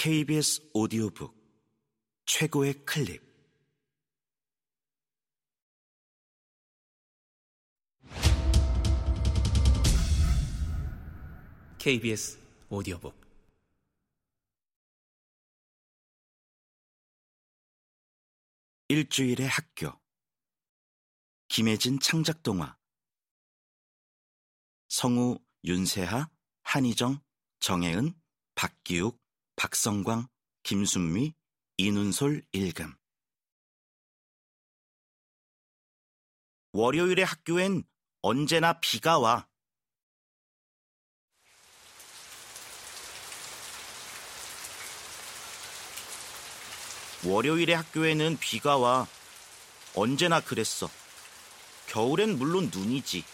KBS 오디오북 최고의 클립. KBS 오디오북. 일주일의 학교. 김혜진 창작동화. 성우 윤세하, 한희정, 정혜은, 박기욱, 박성광, 김순미, 이눈솔 일금 월요일의 학교엔 언제나 비가 와. 월요일의 학교에는 비가 와. 언제나 그랬어. 겨울엔 물론 눈이지.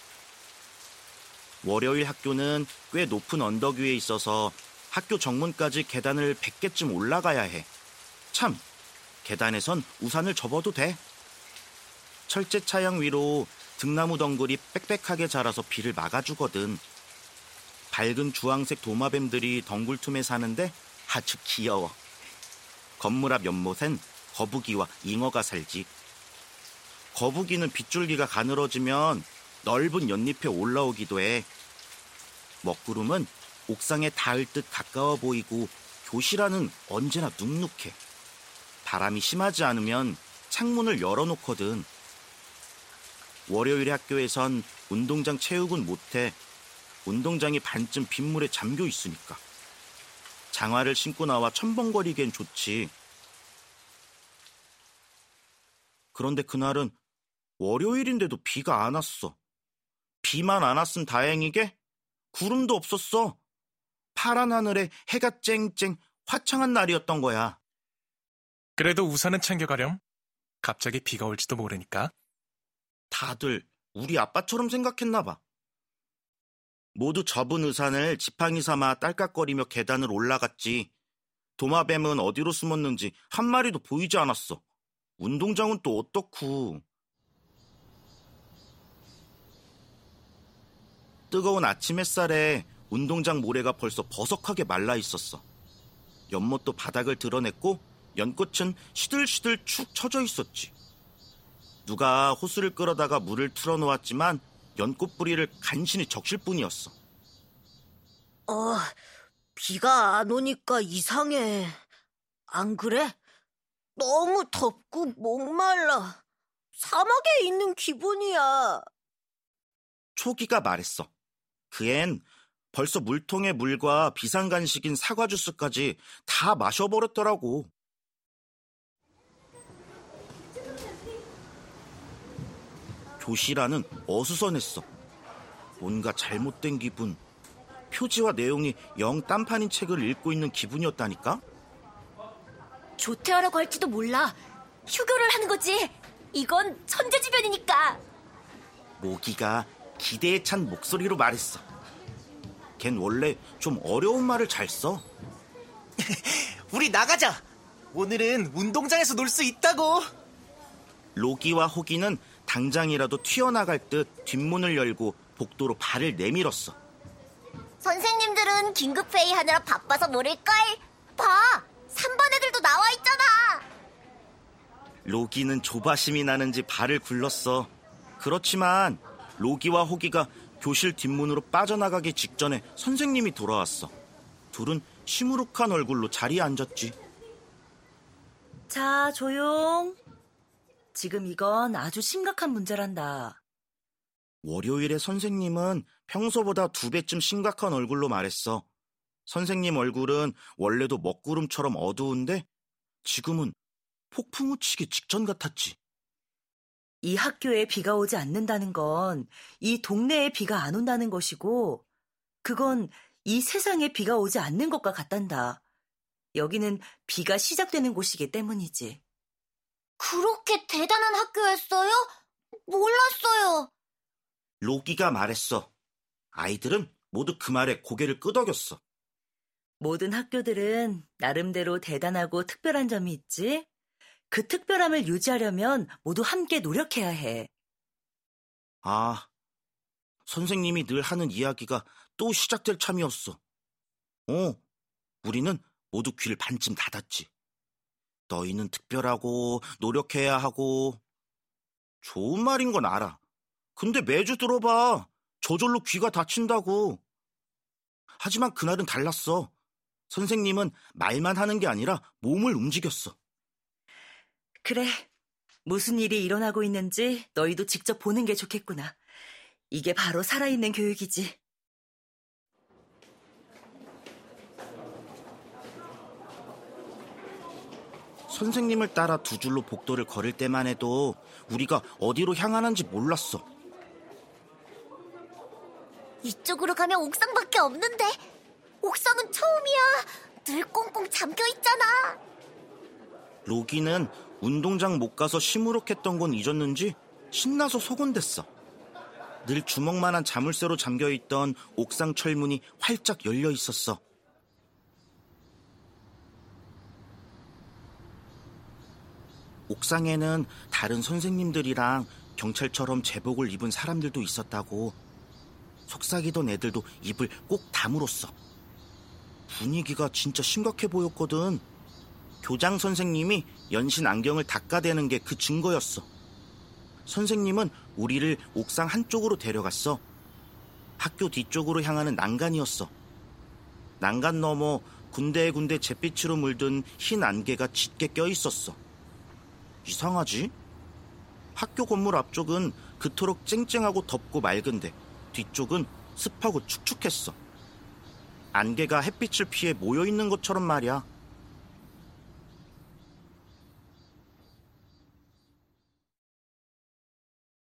월요일 학교는 꽤 높은 언덕 위에 있어서 학교 정문까지 계단을 100개쯤 올라가야 해. 참, 계단에선 우산을 접어도 돼. 철제 차양 위로 등나무 덩굴이 빽빽하게 자라서 비를 막아주거든. 밝은 주황색 도마뱀들이 덩굴 틈에 사는데 아주 귀여워. 건물 앞 연못엔 거북이와 잉어가 살지. 거북이는 빗줄기가 가늘어지면 넓은 연잎에 올라오기도 해. 먹구름은 옥상에 닿을 듯 가까워 보이고 교실 안은 언제나 눅눅해. 바람이 심하지 않으면 창문을 열어놓거든. 월요일에 학교에선 운동장 체육은 못해. 운동장이 반쯤 빗물에 잠겨 있으니까. 장화를 신고 나와 첨벙거리기엔 좋지. 그런데 그날은 월요일인데도 비가 안 왔어. 비만 안 왔음 다행이게 구름도 없었어. 파란 하늘에 해가 쨍쨍 화창한 날이었던 거야. 그래도 우산은 챙겨가렴. 갑자기 비가 올지도 모르니까. 다들 우리 아빠처럼 생각했나 봐. 모두 접은 우산을 지팡이 삼아 딸깍거리며 계단을 올라갔지. 도마뱀은 어디로 숨었는지 한 마리도 보이지 않았어. 운동장은 또 어떻고. 뜨거운 아침 햇살에 운동장 모래가 벌써 버석하게 말라 있었어. 연못도 바닥을 드러냈고 연꽃은 시들시들 축 처져 있었지. 누가 호수를 끌어다가 물을 틀어놓았지만 연꽃 뿌리를 간신히 적실 뿐이었어. 어, 비가 안 오니까 이상해. 안 그래? 너무 덥고 목말라. 사막에 있는 기분이야. 초기가 말했어. 그 앤 벌써 물통에 물과 비상 간식인 사과 주스까지 다 마셔버렸더라고. 교실안은 어수선했어. 뭔가 잘못된 기분. 표지와 내용이 영 딴판인 책을 읽고 있는 기분이었다니까? 조퇴하라고 할지도 몰라. 휴교를 하는 거지. 이건 천재지변이니까. 모기가 기대에 찬 목소리로 말했어. 걘 원래 좀 어려운 말을 잘 써. 우리 나가자. 오늘은 운동장에서 놀 수 있다고. 로기와 호기는 당장이라도 튀어나갈 듯 뒷문을 열고 복도로 발을 내밀었어. 선생님들은 긴급 회의 하느라 바빠서 모를걸. 봐! 3반 애들도 나와 있잖아. 로기는 조바심이 나는지 발을 굴렀어. 그렇지만 로기와 호기가 교실 뒷문으로 빠져나가기 직전에 선생님이 돌아왔어. 둘은 시무룩한 얼굴로 자리에 앉았지. 자, 조용. 지금 이건 아주 심각한 문제란다. 월요일에 선생님은 평소보다 두 배쯤 심각한 얼굴로 말했어. 선생님 얼굴은 원래도 먹구름처럼 어두운데 지금은 폭풍우 치기 직전 같았지. 이 학교에 비가 오지 않는다는 건 이 동네에 비가 안 온다는 것이고, 그건 이 세상에 비가 오지 않는 것과 같단다. 여기는 비가 시작되는 곳이기 때문이지. 그렇게 대단한 학교였어요? 몰랐어요. 로기가 말했어. 아이들은 모두 그 말에 고개를 끄덕였어. 모든 학교들은 나름대로 대단하고 특별한 점이 있지. 그 특별함을 유지하려면 모두 함께 노력해야 해. 아, 선생님이 늘 하는 이야기가 또 시작될 참이었어. 어, 우리는 모두 귀를 반쯤 닫았지. 너희는 특별하고 노력해야 하고 좋은 말인 건 알아. 근데 매주 들어봐. 저절로 귀가 다친다고. 하지만 그날은 달랐어. 선생님은 말만 하는 게 아니라 몸을 움직였어. 그래. 무슨 일이 일어나고 있는지 너희도 직접 보는 게 좋겠구나. 이게 바로 살아있는 교육이지. 선생님을 따라 두 줄로 복도를 걸을 때만 해도 우리가 어디로 향하는지 몰랐어. 이쪽으로 가면 옥상밖에 없는데 옥상은 처음이야. 늘 꽁꽁 잠겨 있잖아. 로기는 운동장 못 가서 시무룩했던 건 잊었는지 신나서 소곤댔어. 늘 주먹만한 자물쇠로 잠겨 있던 옥상 철문이 활짝 열려 있었어. 옥상에는 다른 선생님들이랑 경찰처럼 제복을 입은 사람들도 있었다고. 속삭이던 애들도 입을 꼭 다물었어. 분위기가 진짜 심각해 보였거든. 교장 선생님이 연신 안경을 닦아대는 게 그 증거였어. 선생님은 우리를 옥상 한쪽으로 데려갔어. 학교 뒤쪽으로 향하는 난간이었어. 난간 너머 군데군데 잿빛으로 물든 흰 안개가 짙게 껴 있었어. 이상하지? 학교 건물 앞쪽은 그토록 쨍쨍하고 덥고 맑은데 뒤쪽은 습하고 축축했어. 안개가 햇빛을 피해 모여 있는 것처럼 말이야.